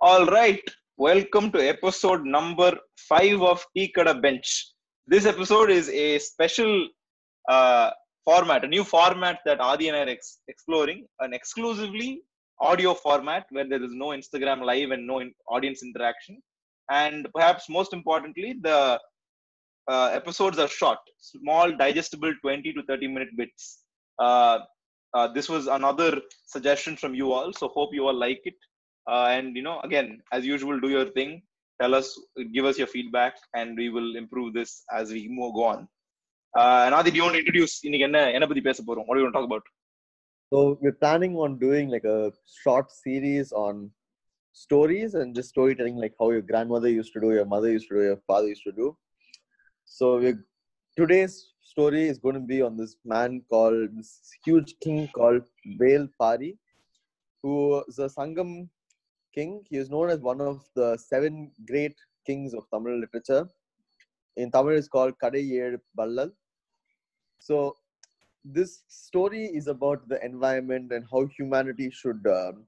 All right, welcome to episode number five of Tikada Bench. This episode is a special uh, format, a new format that Adi and I are ex- exploring, an exclusively audio format where there is no Instagram live and no in- audience interaction. And perhaps most importantly, the uh, episodes are short, small, digestible 20 to 30 minute bits. Uh, uh, this was another suggestion from you all, so hope you all like it. Uh, and you know, again, as usual, do your thing. Tell us, give us your feedback, and we will improve this as we move on. Uh, and Adi, do you want to introduce இன்னைக்கு என்ன என்ன பத்தி பேச போறோம்? What do you want to talk about? So we're planning on doing like a short series on stories and just storytelling, like how your grandmother used to do, your mother used to do, your father used to do. So we today's story is going to be on this man called this huge king called Vel Pari, who is a Sangam king. He is known as one of the seven great kings of Tamil literature. In Tamil, it's called Kadayed Ballal. So this story is about the environment and how humanity should um,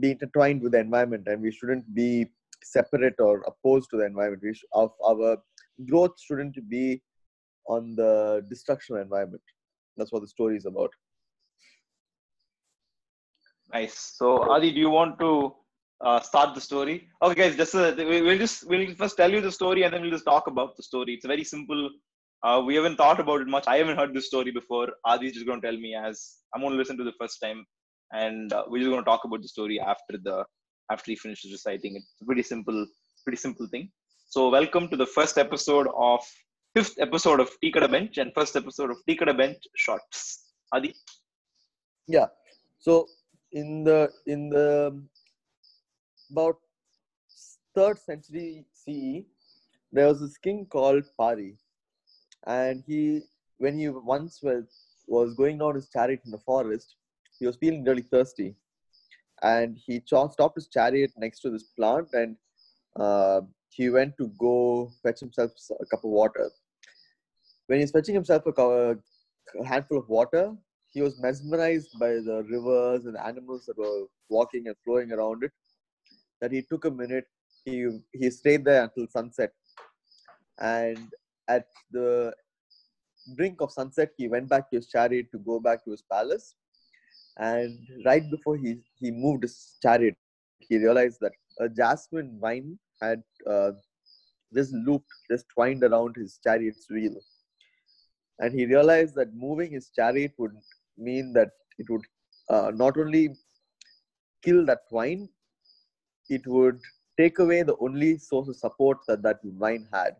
be intertwined with the environment and we shouldn't be separate or opposed to the environment we sh- of our growth shouldn't be on the destruction of environment that's what the story is about Nice. So Adi, do you want to uh, start the story? Okay, guys, just uh, we- we'll just we'll first tell you the story and then we'll just talk about the story. It's very simple. Uh, we haven't thought about it much. I haven't heard this story before. Adi's just going to tell me as I'm going to listen to the first time, and uh, we're just going to talk about the story after the after he finishes reciting it. It's a pretty simple, pretty simple thing. So welcome to the first episode of fifth episode of Tikada Bench and first episode of Tikada Bench Shorts. Adi. yeah so in the in the about third century ce there was this king called pari and he when he once was was going down his chariot in the forest he was feeling really thirsty and he stopped his chariot next to this plant and uh, he went to go fetch himself a cup of water. When he's fetching himself a, a handful of water he was mesmerized by the rivers and animals that were walking and flowing around it that he took a minute he he stayed there until sunset. And at the brink of sunset he went back to his chariot to go back to his palace. And right before he he moved his chariot he realized that a jasmine vine had uh, just looped just twined around his chariot's wheel and he realized that moving his chariot would mean that it would uh, not only kill that vine, it would take away the only source of support that that vine had.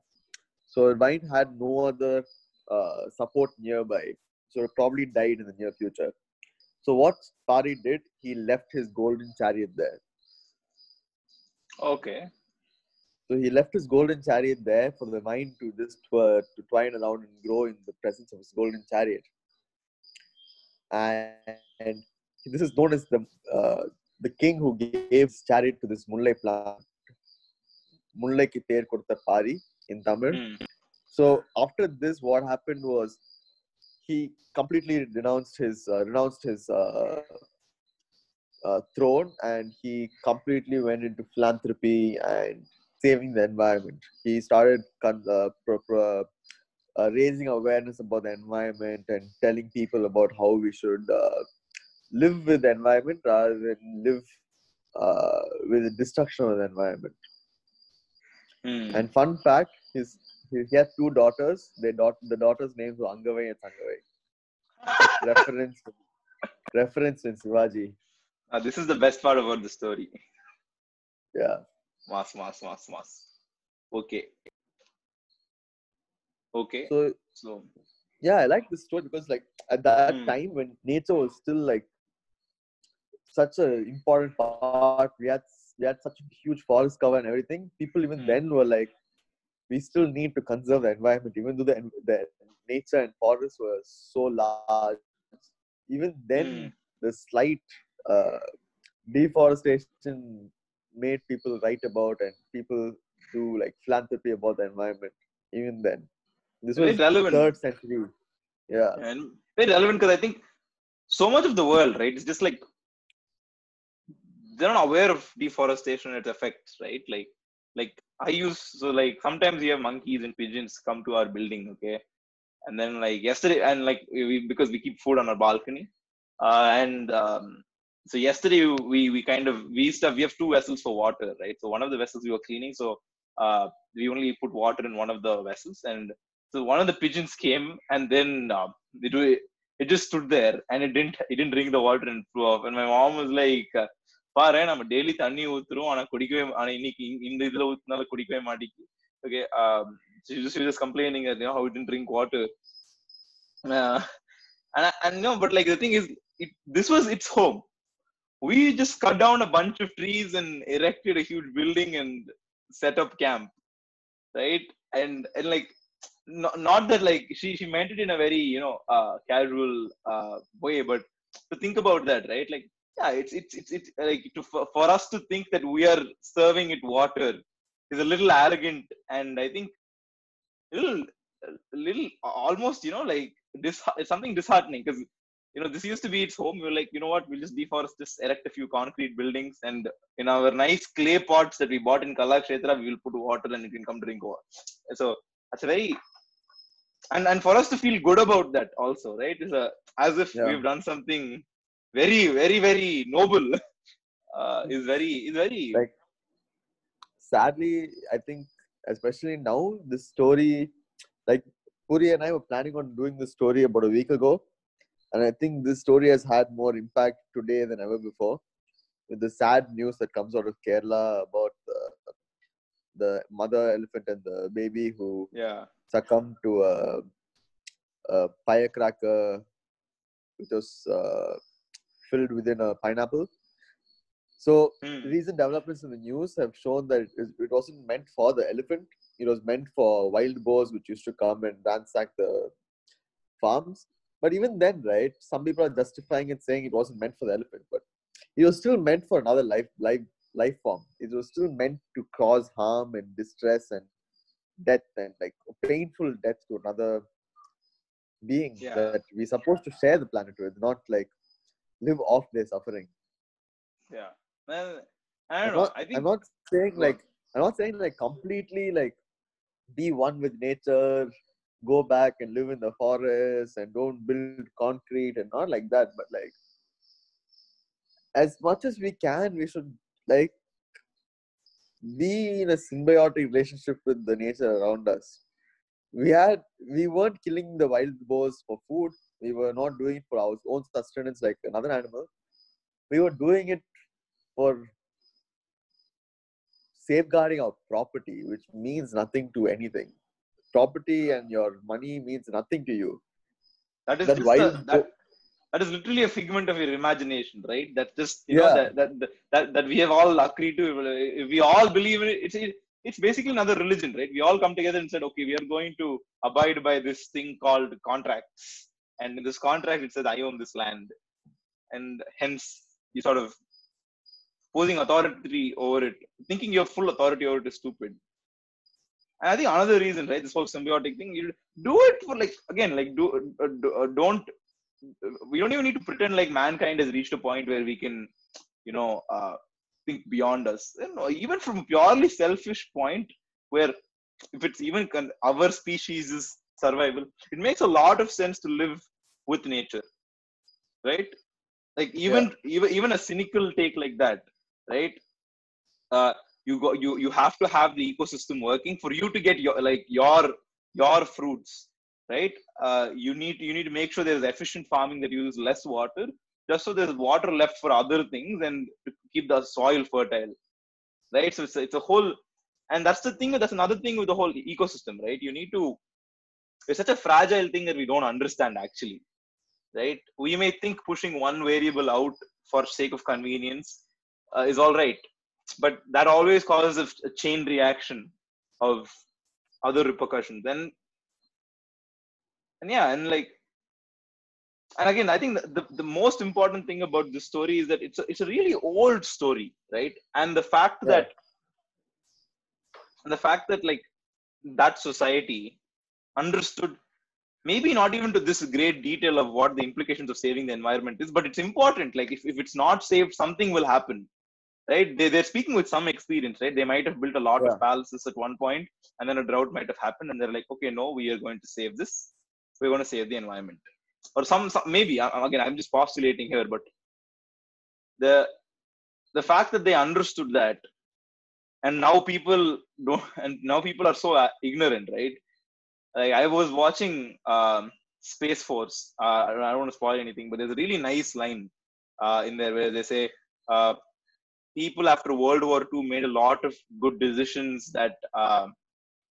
So the vine had no other uh, support nearby, so it probably died in the near future. So what Pari did, he left his golden chariot there. Okay. So he left his golden chariot there for the vine to just uh, to twine around and grow in the presence of his golden chariot. And, and this is known as the uh, the king who gave his chariot to this Mullai plant. Mullai ki ter kodutha pari in Tamil. Hmm. So after this, what happened was he completely renounced his uh, renounced his uh, uh, throne and he completely went into philanthropy and saving the environment. He started con- uh, uh, raising awareness about the environment and telling people about how we should uh, live with the environment rather than live uh, with the destruction of the environment. Hmm. And fun fact, his he has two daughters. Their daugh- the daughters' names were Angavai and Sangavai. reference reference in Shivaji. Uh, this is the best part about the story. Yeah. Mass, mass, mass, mass. Okay. Okay. So So, yeah, I like this story because like at that Hmm. time when nature was still like such an important part, we had we had such a huge forest cover and everything. People even Hmm. then were like, we still need to conserve the environment, even though the the nature and forests were so large. Even then, Hmm. the slight uh, deforestation made people write about and people do like philanthropy about the environment. Even then, this was relevant. third century. Yeah, and very relevant because I think so much of the world, right, is just like they're not aware of deforestation and its effects, right? Like like I use so like sometimes we have monkeys and pigeons come to our building, okay, and then like yesterday and like we because we keep food on our balcony, uh, and um, so yesterday we we kind of we used to have, we have two vessels for water, right? So one of the vessels we were cleaning, so uh, we only put water in one of the vessels, and so one of the pigeons came and then uh, it it just stood there and it didn't it didn't drink the water and flew off, and my mom was like. Uh, பாரு நம்ம daily தண்ணி ஊத்துறோம் ஆனா குடிக்கவே ஆனா இன்னைக்கு இந்த இதுல ஊத்துனால குடிக்கவே மாட்டேங்குது okay just complaining that you know how we didn't drink water uh, and and no but like the thing is it, this was its home we just cut down a bunch of trees and erected a huge building and set up camp right? And and like not, not that like she she meant it in a very you know uh, casual uh, way but to think about that right? Like yeah it's it's it's, it's like to, for, us to think that we are serving it water is a little arrogant and i think little little almost you know like this something disheartening because you know this used to be its home. We are like you know what? We'll just deforest this erect a few concrete buildings and in our nice clay pots that we bought in kalakshetra we will put water and you can come drink over. So that's a very and and for us to feel good about that also right? Is a as if Yeah. we've done something very very very noble. Uh, is very is very Like, sadly, I think, especially now, this story, like Puri and I were planning on doing this story about a week ago. And I think this story has had more impact today than ever before. With the sad news that comes out of Kerala about the, the mother elephant and the baby who yeah succumbed to a, a firecracker which was uh, filled within a pineapple. So Hmm. recent developments in the news have shown that it, it wasn't meant for the elephant. It was meant for wild boars, which used to come and ransack the farms. But even then, right, some people are justifying it, saying it wasn't meant for the elephant, but it was still meant for another life, life, life form. It was still meant to cause harm and distress and death and like painful death to another being Yeah. that we're supposed to share the planet with, not like live off their suffering. yeah well i don't I'm know not, i think I'm not saying like I'm not saying like completely like be one with nature, go back and live in the forest and don't build concrete and not like that, but like as much as we can, we should like be in a symbiotic relationship with the nature around us. We had we weren't killing the wild boars for food. We were not doing it for our own sustenance like another animal. We were doing it for safeguarding our property, which means nothing to anything. Property and your money means nothing to you. That is, that, just wild, a, that, that is literally a figment of your imagination right? That's just you Yeah. that, that that- that that we have all agreed to we all believe in it it's it's basically another religion right? We all come together and said okay we are going to abide by this thing called contracts. And in this contract it says i own this land. And hence you sort of posing authority over it thinking you have full authority over it is stupid and I think another reason, right, this whole symbiotic thing, you do it for like again, like do, uh, do uh, don't we don't even need to pretend like mankind has reached a point where we can, you know, uh, think beyond us. You know, even from a purely selfish point, where if it's even con- our species is survival, it makes a lot of sense to live with nature, right? Like even even even a cynical take like that, right? Uh, you go you you have to have the ecosystem working for you to get your like your your fruits right? Uh, you need you need to make sure there's efficient farming that uses less water just so there's water left for other things and to keep the soil fertile right? So it's a, it's a whole and that's the thing that's another thing with the whole ecosystem right? You need to it's such a fragile thing that we don't understand actually right? We may think pushing one variable out for sake of convenience uh, is all right but that always causes a, a chain reaction of other repercussions. And and yeah and like and again i think the, the, the most important thing about this story is that it's a, it's a really old story right? And the fact Yeah. that and the fact that like that society understood maybe not even to this great detail of what the implications of saving the environment is but it's important. Like if, if it's not saved something will happen right? They they're speaking with some experience, right? They might have built a lot Yeah. of palaces at one point, and then a drought might have happened, and they're like, okay, no, we are going to save this. We're going to save the environment, or some, some maybe again, I'm just postulating here, but the the fact that they understood that, and now people don't, and now people are so uh, ignorant, right? Like I was watching um, Space Force. Uh, I don't want to spoil anything, but there's a really nice line uh, in there where they say uh, people after World War II made a lot of good decisions that uh,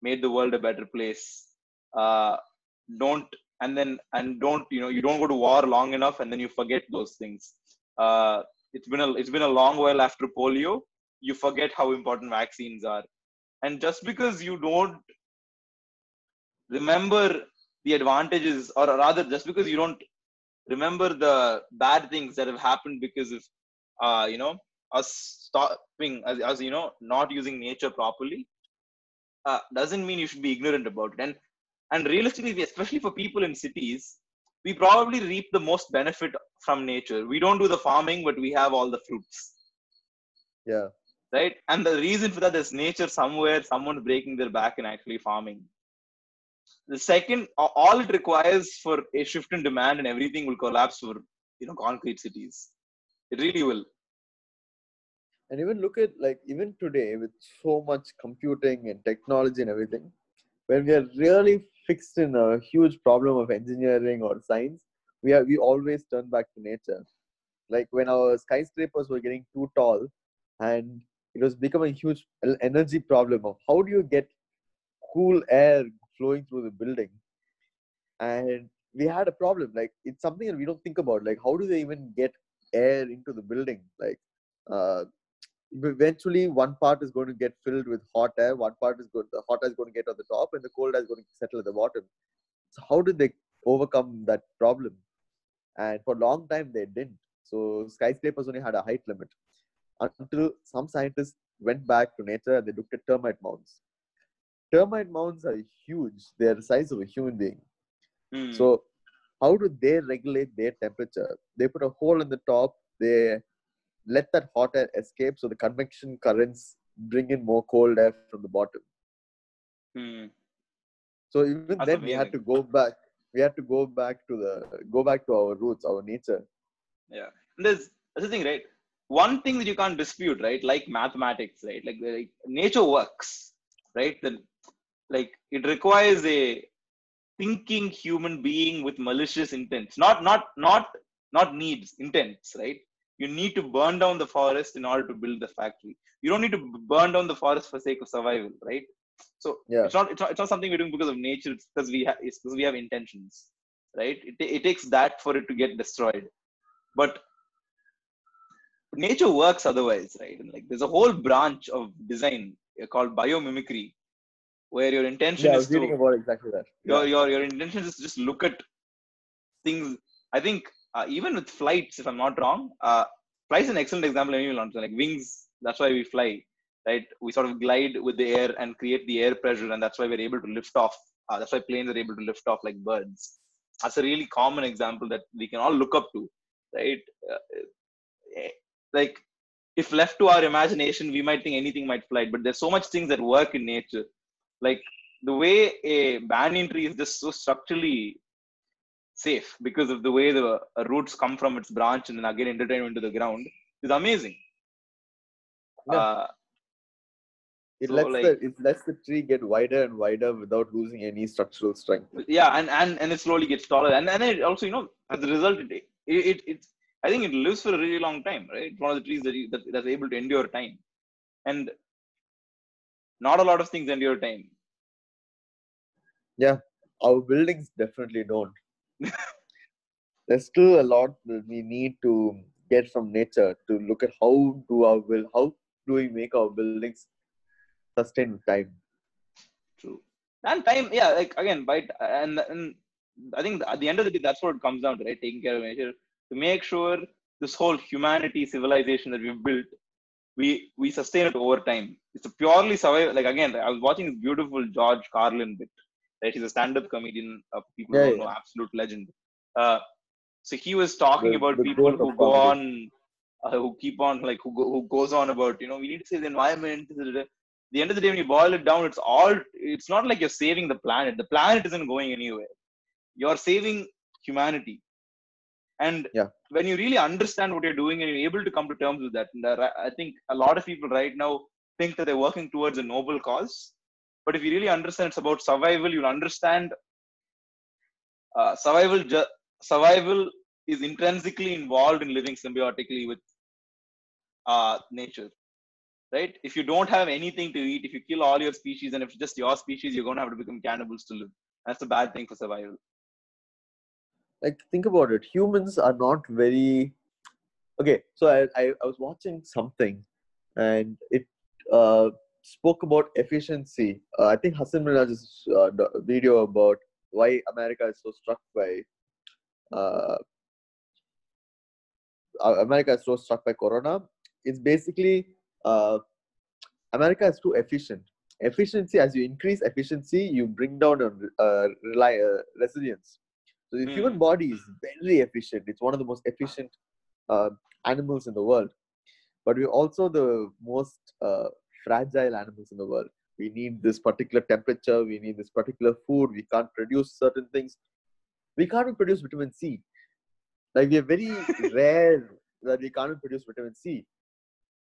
made the world a better place. Uh, don't and then and don't you know you don't go to war long enough and then you forget those things. Uh, it's been a it's been a long while after polio. You forget how important vaccines are, and just because you don't remember the advantages, or rather, just because you don't remember the bad things that have happened because of uh, you know us stopping as, as you know not using nature properly uh, doesn't mean you should be ignorant about it. And and realistically especially for people in cities we probably reap the most benefit from nature. We don't do the farming but we have all the fruits. Yeah. right? And the reason for that is nature somewhere someone's breaking their back and actually farming. The second all it requires for a shift in demand and everything will collapse for you know concrete cities. It really will And even look at like even today with so much computing and technology and everything, when we are really fixed in a huge problem of engineering or science, we are we always turn back to nature. Like when our skyscrapers were getting too tall, and it was becoming a huge energy problem of how do you get cool air flowing through the building, and we had a problem. Like it's something that we don't think about. Like how do they even get air into the building? Like uh, eventually one part is going to get filled with hot air one part is good the hot air is going to get on the top and the cold air is going to settle at the bottom. So how did they overcome that problem? And for a long time they didn't. So skyscrapers only had a height limit. Until some scientists went back to nature and they looked at termite mounds. Termite mounds are huge. They're the size of a human being. Hmm. so how do they regulate their temperature? They put a hole in the top. They let that hot air escape, so the convection currents bring in more cold air from the bottom. Hmm. So even That's then, we had to go back. We had to go back to the go back to our roots, our nature. Yeah. And there's that's the thing, right? One thing that you can't dispute, right? Like mathematics, right? Like, like nature works, right? Then like it requires a thinking human being with malicious intents. Not not not not needs, intents, right? You need to burn down the forest in order to build the factory. You don't need to burn down the forest for sake of survival, right? So Yeah. it's not it's not it's not something we're doing because of nature. It's because we have it's because we have intentions, right? It, it takes that for it to get destroyed. But nature works otherwise, right? And like there's a whole branch of design called biomimicry, where your intention Yeah, I is was reading to about exactly that. your your your intention is to just look at things. I think uh, even with flights, if I'm not wrong, uh, flight's an excellent example. Like wings. That's why we fly, right? We sort of glide with the air and create the air pressure, and that's why we're able to lift off. Uh, that's why planes are able to lift off like birds. That's a really common example that we can all look up to, right? Uh, eh, like if left to our imagination, we might think anything might fly, but there's so much things that work in nature. Like the way a banyan tree is just so structurally safe because of the way the roots come from its branch and then again intertwine into the ground is amazing. Yeah. Uh, It so, lets like- the it lets the tree get wider and wider without losing any structural strength. yeah, and, and and it slowly gets taller, and and it also you know as a result it it, it it's I think it lives for a really long time, right? It's one of the trees that, you, that that's able to endure time, and not a lot of things endure time. Yeah, our buildings definitely don't. There's still a lot that we need to get from nature to look at how do our will how do we make our buildings sustain time. True. And time, yeah, like again, by and and I think at the end of the day, that's what it comes down to, right? Taking care of nature to make sure this whole humanity civilization that we've built, we we sustain it over time. It's a purely survival. Like again, I was watching this beautiful George Carlin bit. Right, he's a stand-up comedian. Uh, people Yeah, don't yeah. know, absolute legend. Uh, so he was talking The- about the people who go on uh, who keep on like who, go, who goes on about you know we need to save the environment. The end of the day, when you boil it down, it's all it's not like you're saving the planet. The planet isn't going anywhere. You're saving humanity. And Yeah. when you really understand what you're doing and you're able to come to terms with that, and I think a lot of people right now think that they're working towards a noble cause. But if you really understand it's about survival, you'll understand uh, survival. Ju- survival is intrinsically involved in living symbiotically with uh, nature. Right? If you don't have anything to eat, if you kill all your species, and if it's just your species, you're going to have to become cannibals to live. That's a bad thing for survival. like think about it humans are not very okay so i i, I was watching something and it uh, spoke about efficiency uh, i think Hasan Minhaj's uh, video about why america is so struck by uh, uh, america is so struck by corona it's basically uh, america is too efficient efficiency as you increase efficiency you bring down on uh, rely, uh, resilience so the Hmm. human body is very efficient. It's one of the most efficient uh, animals in the world. But we're also the most uh, fragile animals in the world. We need this particular temperature. We need this particular food. We can't produce certain things. We can't produce vitamin C. Like we're very rare that we can't produce vitamin C.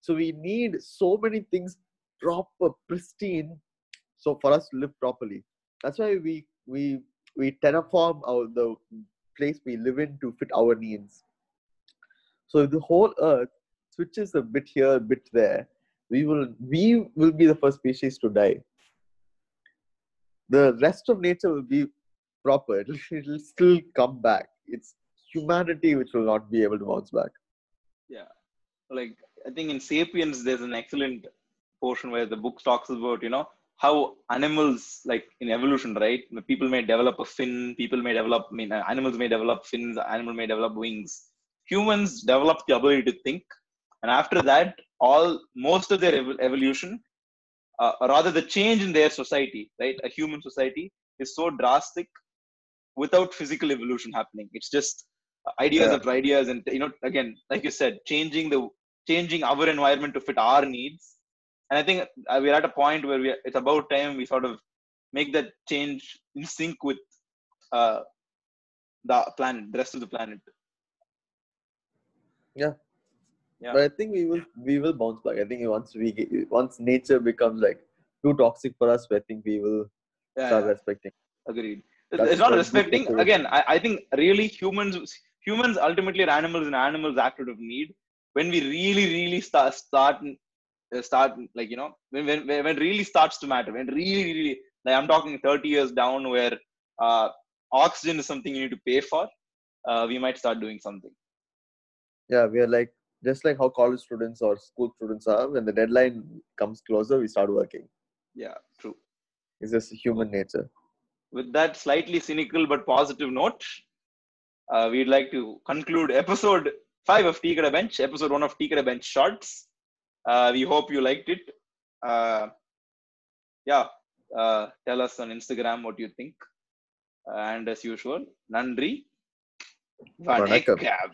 So we need so many things proper, pristine, so for us to live properly. That's why we we we terraform our the place we live in to fit our needs. So if the whole earth switches a bit here, a bit there, we will we will be the first species to die. The rest of nature will be proper. It'll, still come back. It's humanity which will not be able to bounce back. Yeah like I think in Sapiens there's an excellent portion where the book talks about you know how animals like in evolution right people may develop a fin people may develop I mean uh, animals may develop fins animal may develop wings humans develop the ability to think and after that all most of their ev- evolution uh, or rather the change in their society right a human society is so drastic without physical evolution happening it's just ideas Yeah. after ideas and you know again like you said changing the changing our environment to fit our needs and i think uh, we're at a point where we it's about time we sort of make that change in sync with uh, the planet the rest of the planet Yeah. But I think we will we will bounce back. I think once we get, once nature becomes like too toxic for us, I think we will yeah, start yeah, respecting. agreed. That's it's not respecting. again I, I think really humans humans ultimately are animals and animals act out of need. When we really really start start uh, start like you know when, when when when really starts to matter when really really like i'm talking 30 years down where uh, oxygen is something you need to pay for uh, we might start doing something. Yeah, we are like just like how college students or school students are. When the deadline comes closer, we start working. yeah true It's just human nature. with that slightly cynical but positive note, uh, we'd like to conclude episode five of Tea Bench, episode one of Tea Bench Shorts. Uh, we hope you liked it. Uh, yeah, uh, tell us on Instagram what you think. and as usual, Nandri. Vanakkam.